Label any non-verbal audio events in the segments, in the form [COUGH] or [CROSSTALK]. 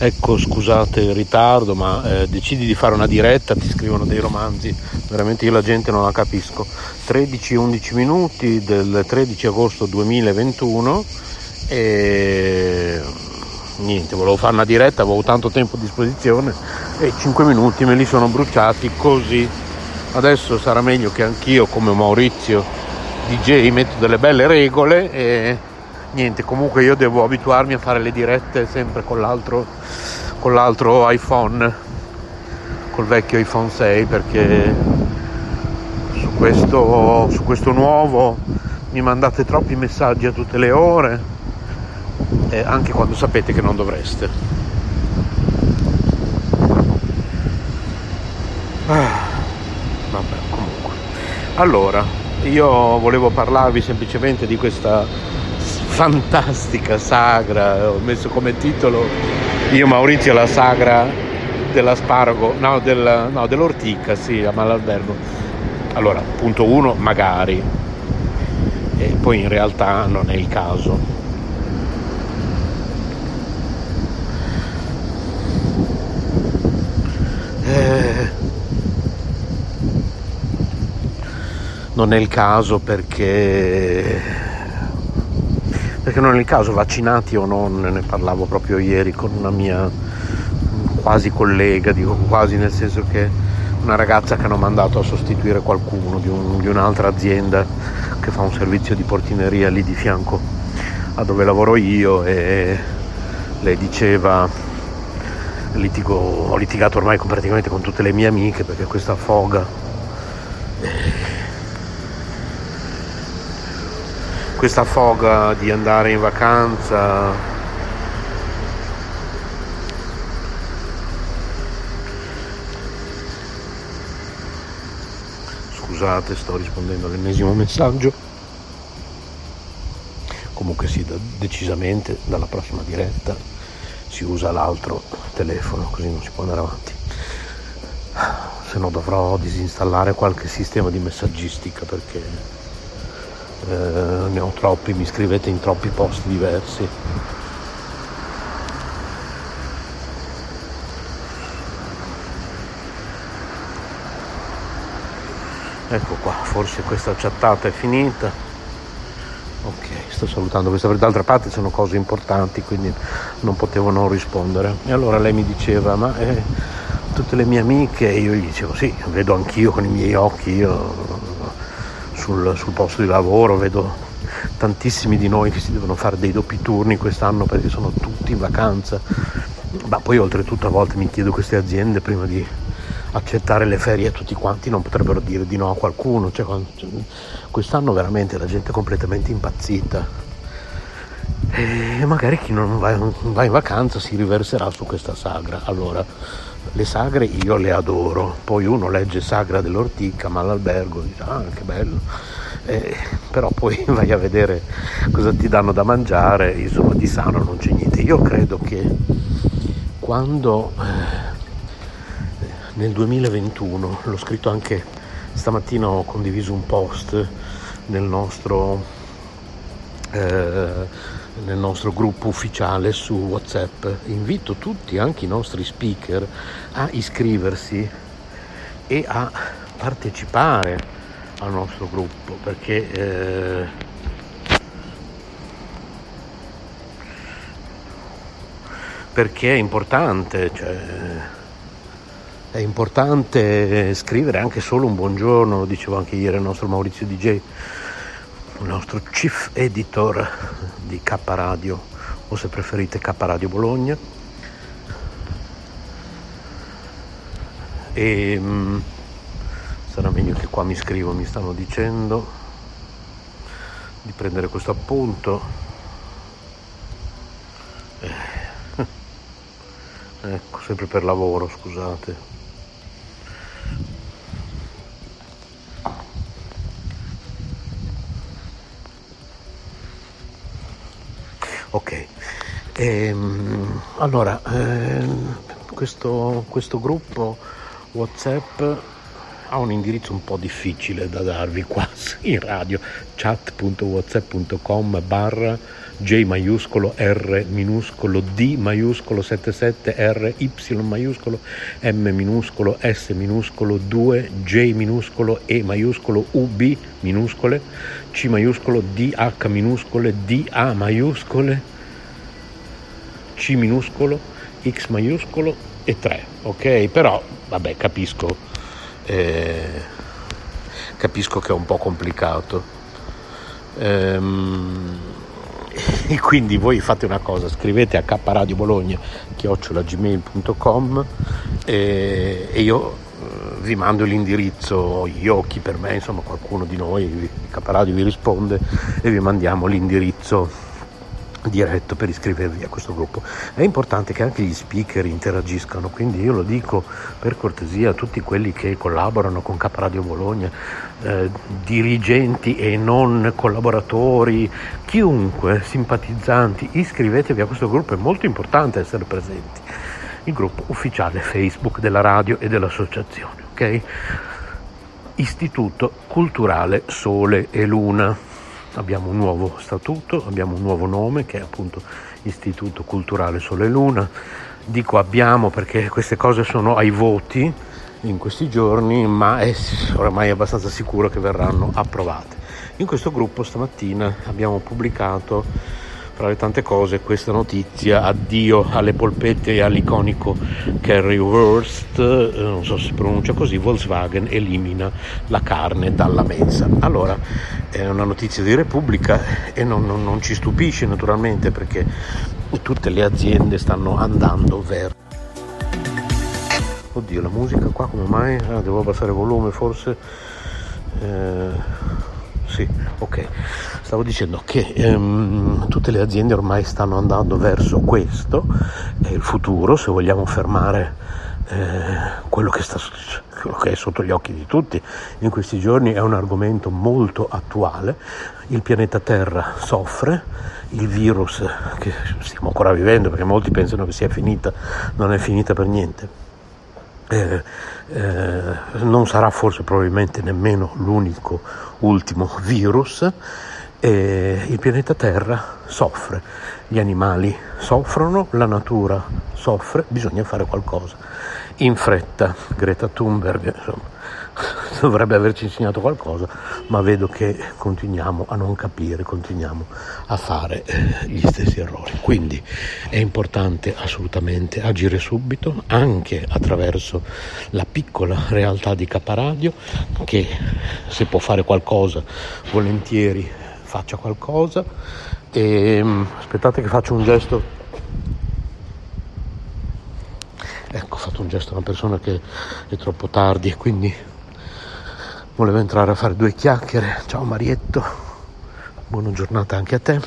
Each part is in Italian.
Ecco, scusate il ritardo, ma eh, decidi di fare una diretta, ti scrivono dei romanzi, veramente io la gente non la capisco. 13-11 minuti del 13 agosto 2021 e niente, volevo fare una diretta, avevo tanto tempo a disposizione e 5 minuti me li sono bruciati così. Adesso sarà meglio che anch'io come Maurizio DJ metto delle belle regole e niente, comunque io devo abituarmi a fare le dirette sempre con l'altro, con l'altro iPhone, col vecchio iPhone 6 perché su questo, su questo nuovo mi mandate troppi messaggi a tutte le ore, eh, anche quando sapete che non dovreste. Ah, vabbè, comunque. Allora, io volevo parlarvi semplicemente di questa fantastica sagra, ho messo come titolo io Maurizio la sagra dell'asparago, no, del, no dell'ortica, sì, a Malalbergo. Allora, punto uno, magari, e poi in realtà non è il caso. Eh, non è il caso perché perché non è il caso, vaccinati o non, ne parlavo proprio ieri con una mia quasi collega, dico quasi nel senso che una ragazza che hanno mandato a sostituire qualcuno di, un, di un'altra azienda che fa un servizio di portineria lì di fianco a dove lavoro io e lei diceva litigo, ho litigato ormai praticamente con tutte le mie amiche perché questa foga questa foga di andare in vacanza. Scusate sto rispondendo all'ennesimo messaggio. Comunque sì decisamente dalla prossima diretta si usa l'altro telefono così non si può andare avanti. Se no dovrò disinstallare qualche sistema di messaggistica perché eh, ne ho troppi, mi scrivete in troppi post diversi. Ecco qua, forse questa chattata è finita. Ok, sto salutando questa, d'altra parte sono cose importanti, quindi non potevo non rispondere. E allora lei mi diceva, ma eh, tutte le mie amiche, io gli dicevo sì, vedo anch'io con i miei occhi, io sul, sul posto di lavoro, vedo tantissimi di noi che si devono fare dei doppi turni quest'anno perché sono tutti in vacanza. Ma poi oltretutto a volte mi chiedo queste aziende prima di accettare le ferie tutti quanti non potrebbero dire di no a qualcuno. Cioè, quest'anno veramente la gente è completamente impazzita. E magari chi non va, va in vacanza si riverserà su questa sagra. Allora, le sagre io le adoro, poi uno legge sagra dell'ortica, ma all'albergo dice ah che bello, eh, però poi [LAUGHS] vai a vedere cosa ti danno da mangiare, insomma di sano non c'è niente. Io credo che quando eh, nel 2021, l'ho scritto anche stamattina, ho condiviso un post nel nostro... Eh, nel nostro gruppo ufficiale su WhatsApp. Invito tutti, anche i nostri speaker, a iscriversi e a partecipare al nostro gruppo perché eh, perché è importante cioè, è importante scrivere anche solo un buongiorno lo dicevo anche ieri il nostro Maurizio DJ il nostro chief editor di K Radio, o se preferite K Radio Bologna. E mm, sarà meglio che qua mi scrivo, mi stanno dicendo di prendere questo appunto. Eh. [LAUGHS] Ecco, sempre per lavoro, scusate. Ehm, allora ehm, questo, questo gruppo WhatsApp ha un indirizzo un po' difficile da darvi qua [LAUGHS] in radio chat.whatsapp.com barra J maiuscolo R minuscolo D maiuscolo 77 R Y maiuscolo M minuscolo S minuscolo 2 J minuscolo E maiuscolo UB minuscole C maiuscolo DH minuscole DA maiuscole C minuscolo X maiuscolo e 3 ok? Però vabbè capisco eh, capisco che è un po' complicato. Ehm, [LAUGHS] e quindi voi fate una cosa scrivete a kradio bologna chiocciolagmail.com e, e io eh, vi mando l'indirizzo io chi per me insomma qualcuno di noi Caparadio vi risponde e vi mandiamo l'indirizzo diretto per iscrivervi a questo gruppo. È importante che anche gli speaker interagiscano, quindi io lo dico per cortesia a tutti quelli che collaborano con Caparadio Bologna, eh, dirigenti e non collaboratori, chiunque, simpatizzanti, iscrivetevi a questo gruppo, è molto importante essere presenti. Il gruppo ufficiale Facebook della radio e dell'associazione, ok? Istituto Culturale Sole e Luna abbiamo un nuovo statuto, abbiamo un nuovo nome che è appunto Istituto Culturale Sole e Luna. Dico abbiamo perché queste cose sono ai voti in questi giorni, ma è oramai abbastanza sicuro che verranno approvate. In questo gruppo stamattina abbiamo pubblicato tra le tante cose questa notizia addio alle polpette e all'iconico Kerry Wurst eh, non so se si pronuncia così Volkswagen elimina la carne dalla mensa. Allora è una notizia di Repubblica e non, non, non ci stupisce naturalmente perché tutte le aziende stanno andando verso oddio la musica qua come mai? Ah, devo abbassare il volume forse eh sì, ok. Stavo dicendo che ehm, tutte le aziende ormai stanno andando verso questo, è il futuro, se vogliamo fermare eh, quello, che sta, quello che è sotto gli occhi di tutti in questi giorni è un argomento molto attuale. Il pianeta Terra soffre, il virus che stiamo ancora vivendo perché molti pensano che sia finita, non è finita per niente eh, eh, non sarà forse probabilmente nemmeno l'unico ultimo virus, eh, il pianeta Terra soffre, gli animali soffrono, la natura soffre, bisogna fare qualcosa. In fretta, Greta Thunberg, insomma, [LAUGHS] dovrebbe averci insegnato qualcosa, ma vedo che continuiamo a non capire, continuiamo a fare eh, gli stessi errori. Quindi è importante assolutamente agire subito, anche attraverso la piccola realtà di Caparadio, che se può fare qualcosa volentieri faccia qualcosa. E, mm, aspettate che faccio un gesto ecco ho fatto un gesto a una persona che è troppo tardi e quindi volevo entrare a fare due chiacchiere. Ciao Marietto, buona giornata anche a te.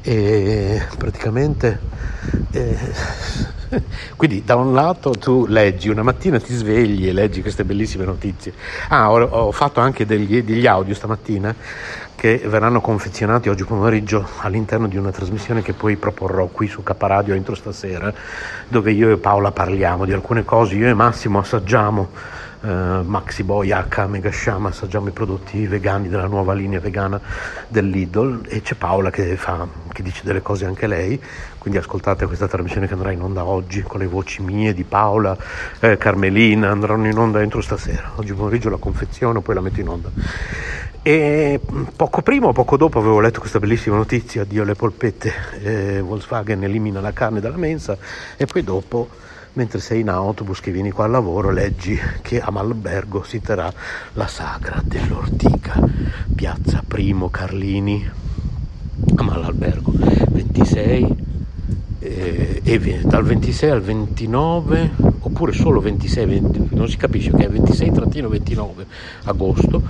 E praticamente, eh, [LAUGHS] quindi da un lato tu leggi, una mattina ti svegli e leggi queste bellissime notizie. Ah, ho, ho fatto anche degli, degli audio stamattina che verranno confezionati oggi pomeriggio all'interno di una trasmissione che poi proporrò qui su Caparadio entro stasera, dove io e Paola parliamo di alcune cose, io e Massimo assaggiamo eh, Maxi Boy H Mega Sham assaggiamo i prodotti vegani della nuova linea vegana del Lidl. E c'è Paola che, fa, che dice delle cose anche lei. Quindi ascoltate questa trasmissione che andrà in onda oggi con le voci mie di Paola eh, Carmelina andranno in onda entro stasera. Oggi pomeriggio la confeziono poi la metto in onda. E poco prima o poco dopo avevo letto questa bellissima notizia Dio le polpette eh, Volkswagen elimina la carne dalla mensa e poi dopo mentre sei in autobus che vieni qua al lavoro leggi che a Malbergo si terrà la sagra dell'ortica, piazza Primo Carlini. A Malalbergo, 26 eh, e dal 26 al 29 oppure solo 26 20, non si capisce che è 26-29 agosto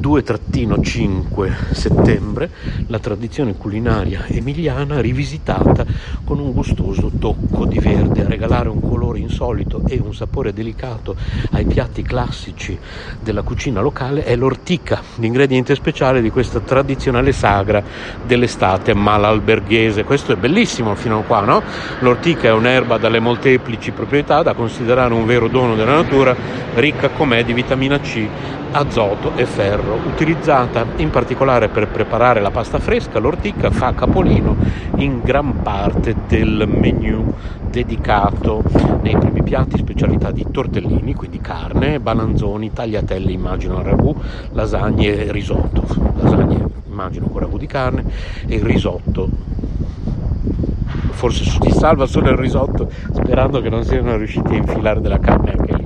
2-5 settembre la tradizione culinaria emiliana rivisitata con un gustoso tocco di verde a regalare un colore insolito e un sapore delicato ai piatti classici della cucina locale è l'ortica l'ingrediente speciale di questa tradizionale sagra dell'estate malalberghese questo è bellissimo fino a qua no? L'ortica è un'erba dalle molteplici proprietà da considerare un vero dono della natura, ricca com'è di vitamina C, azoto e ferro. Utilizzata in particolare per preparare la pasta fresca, l'ortica fa capolino in gran parte del menu dedicato nei primi piatti specialità di tortellini, quindi carne, balanzoni, tagliatelle, immagino al ragù, lasagne e risotto. Lasagne immagino con ragù di carne e risotto forse si salva solo il risotto sperando che non siano riusciti a infilare della carne anche lì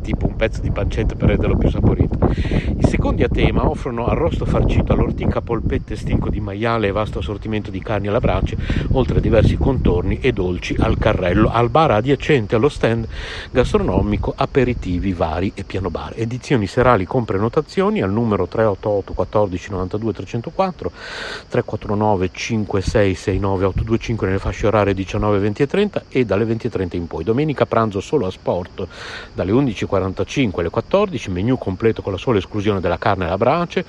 tipo un pezzo di pancetta per renderlo più saporito. I secondi a tema offrono arrosto farcito all'ortica, polpette, stinco di maiale e vasto assortimento di carni alla brace, oltre a diversi contorni e dolci al carrello, al bar adiacente allo stand gastronomico, aperitivi vari e piano bar. Edizioni serali con prenotazioni al numero 388 14 92 304, 349 5669 825 nelle fasce orarie 19, 20 e 30 e dalle 20 e 30 in poi. Domenica pranzo solo a sport dalle 11 11.45 alle 14, menu completo con la sola esclusione della carne alla brace,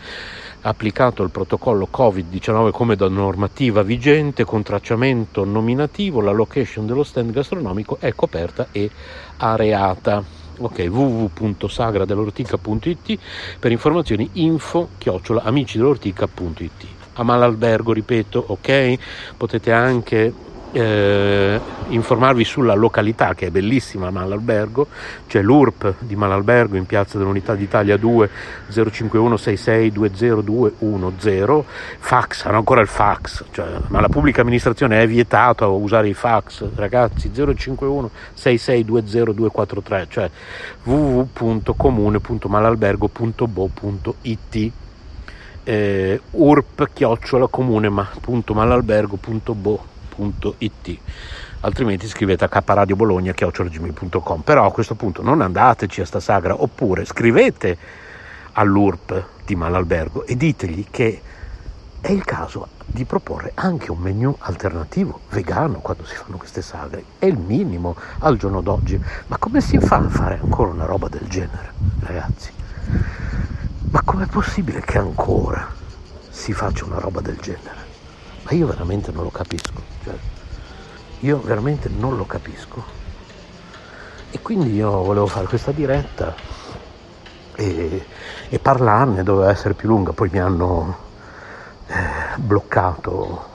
applicato il protocollo Covid-19 come da normativa vigente, con tracciamento nominativo, la location dello stand gastronomico è coperta e areata. Ok, www.sagradelortica.it per informazioni info chiocciola amici dell'ortica.it. A Malalbergo, ripeto, ok, potete anche eh, informarvi sulla località che è bellissima Malalbergo, c'è l'URP di Malalbergo in piazza dell'Unità d'Italia 2 051 66 20210, fax, hanno ancora il fax, cioè, ma la pubblica amministrazione è vietato a usare i fax, ragazzi 051 66 20243, cioè www.comune.malalbergo.bo.it eh, urp chiocciola comune www.it altrimenti scrivete a kradiobologna.com però a questo punto non andateci a sta sagra oppure scrivete all'URP di Malalbergo e ditegli che è il caso di proporre anche un menu alternativo vegano quando si fanno queste sagre. È il minimo al giorno d'oggi. Ma come si fa a fare ancora una roba del genere ragazzi? Ma com'è possibile che ancora si faccia una roba del genere? Ma io veramente non lo capisco. Cioè, io veramente non lo capisco. E quindi io volevo fare questa diretta e, e parlarne, doveva essere più lunga, poi mi hanno eh, bloccato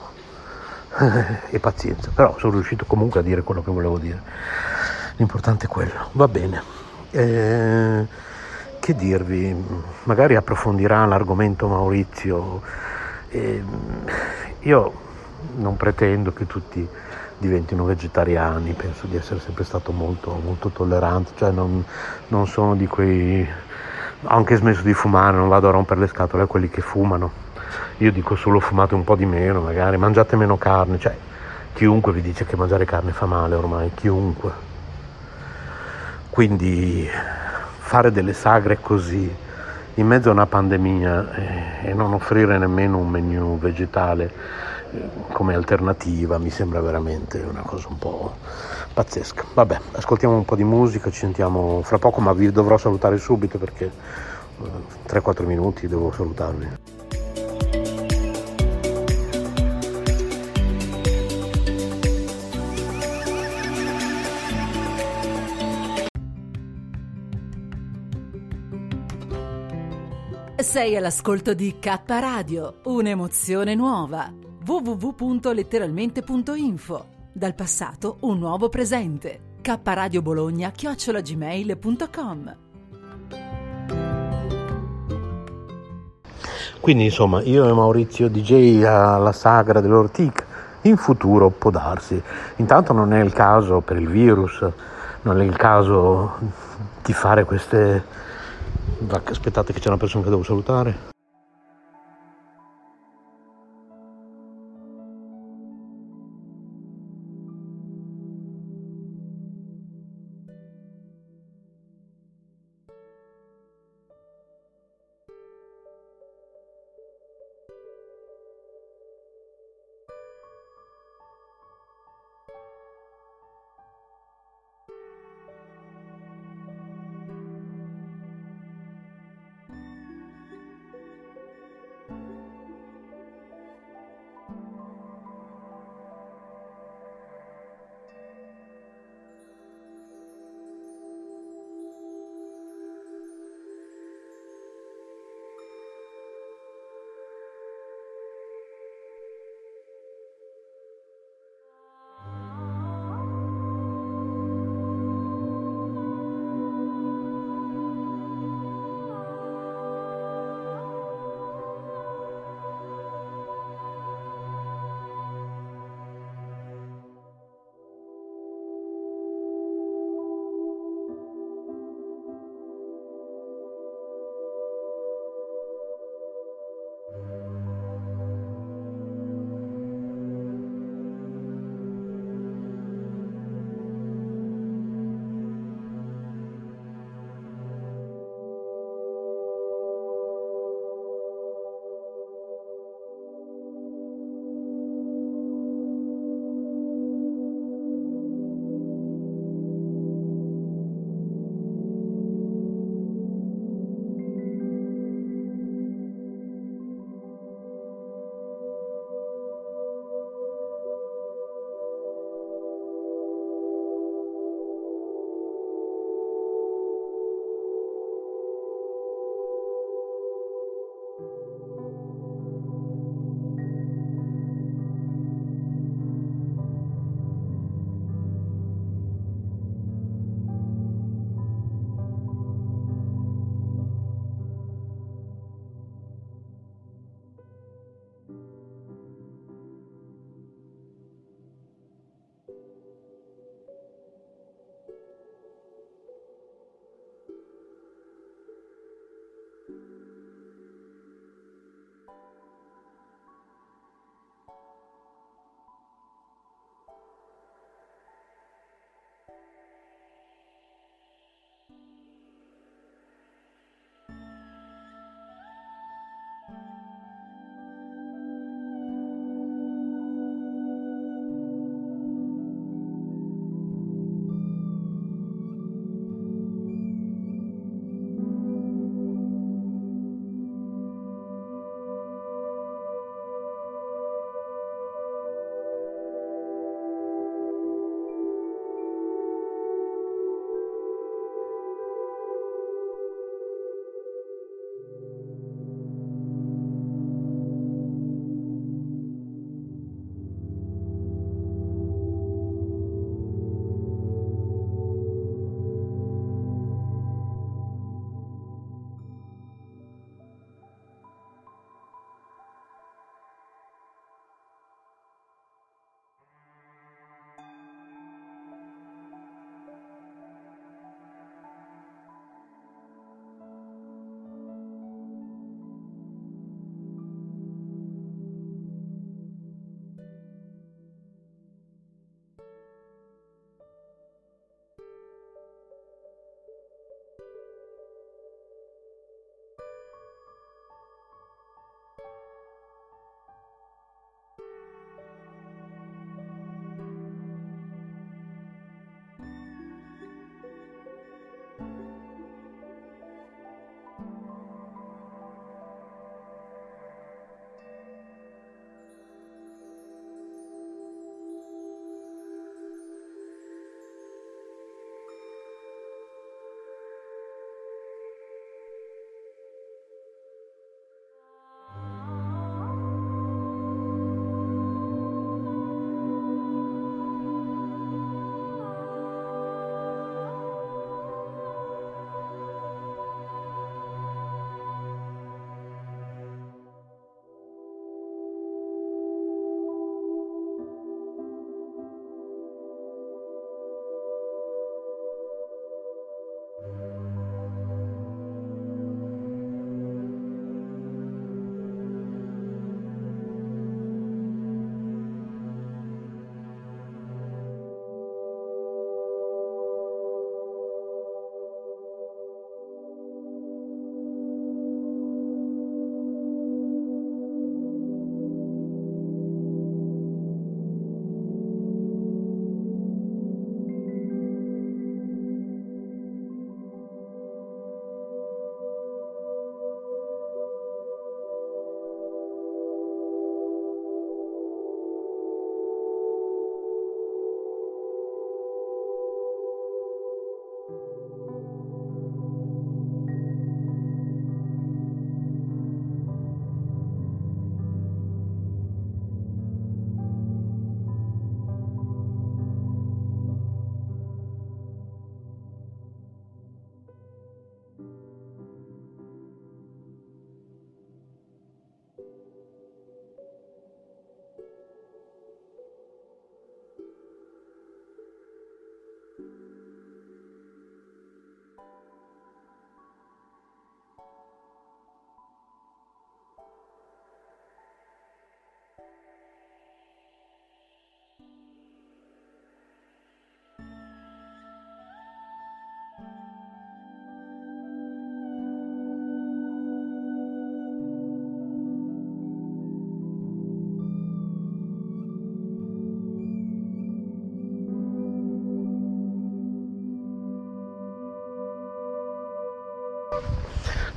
[LAUGHS] e pazienza, però sono riuscito comunque a dire quello che volevo dire. L'importante è quello. Va bene. Eh, che dirvi? Magari approfondirà l'argomento Maurizio. Eh, io non pretendo che tutti diventino vegetariani, penso di essere sempre stato molto, molto tollerante, cioè non, non sono di quei... ho anche smesso di fumare, non vado a rompere le scatole a quelli che fumano. Io dico solo fumate un po' di meno, magari mangiate meno carne, cioè chiunque vi dice che mangiare carne fa male ormai, chiunque. Quindi fare delle sagre così in mezzo a una pandemia eh, e non offrire nemmeno un menu vegetale come alternativa mi sembra veramente una cosa un po' pazzesca. Vabbè, ascoltiamo un po' di musica, ci sentiamo fra poco, ma vi dovrò salutare subito perché 3-4 eh, minuti devo salutarvi. Sei all'ascolto di K Radio, un'emozione nuova. www.letteralmente.info. Dal passato un nuovo presente. K Radio Bologna chiocciolagmail.com. Quindi insomma, io e Maurizio DJ alla sagra dell'Ortic, in futuro può darsi. Intanto non è il caso per il virus, non è il caso di fare queste Aspettate che c'è una persona che devo salutare.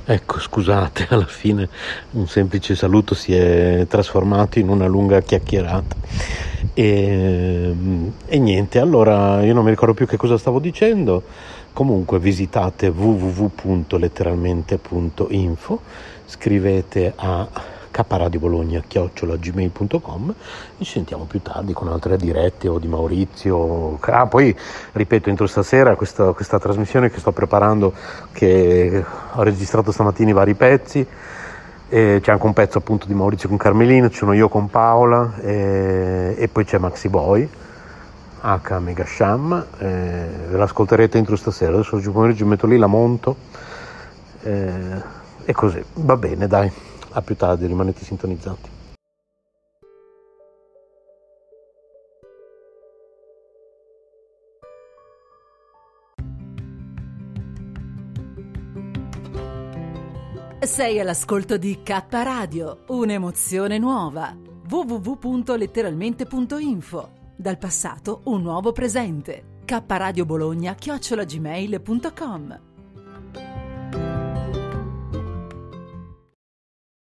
Ecco, scusate, [LAUGHS] alla fine un semplice saluto si è trasformato in una lunga chiacchierata. E, e, niente, allora io non mi ricordo più che cosa stavo dicendo. Comunque visitate www.letteralmente.info, scrivete a kradiobologna.gmail.com e ci sentiamo più tardi con altre dirette o di Maurizio. Ah, poi ripeto, entro stasera questa, questa trasmissione che sto preparando, che ho registrato stamattina i vari pezzi. E c'è anche un pezzo appunto di Maurizio con Carmelino, ci sono io con Paola e, e poi c'è Maxi Boy H Mega Sham, eh, ve l'ascolterete entro stasera, adesso oggi pomeriggio metto lì, la monto eh, e così, va bene dai. A più tardi, rimanete sintonizzati. Sei all'ascolto di K Radio, un'emozione nuova. www.letteralmente.info. Dal passato un nuovo presente. K Bologna chiocciolagmail.com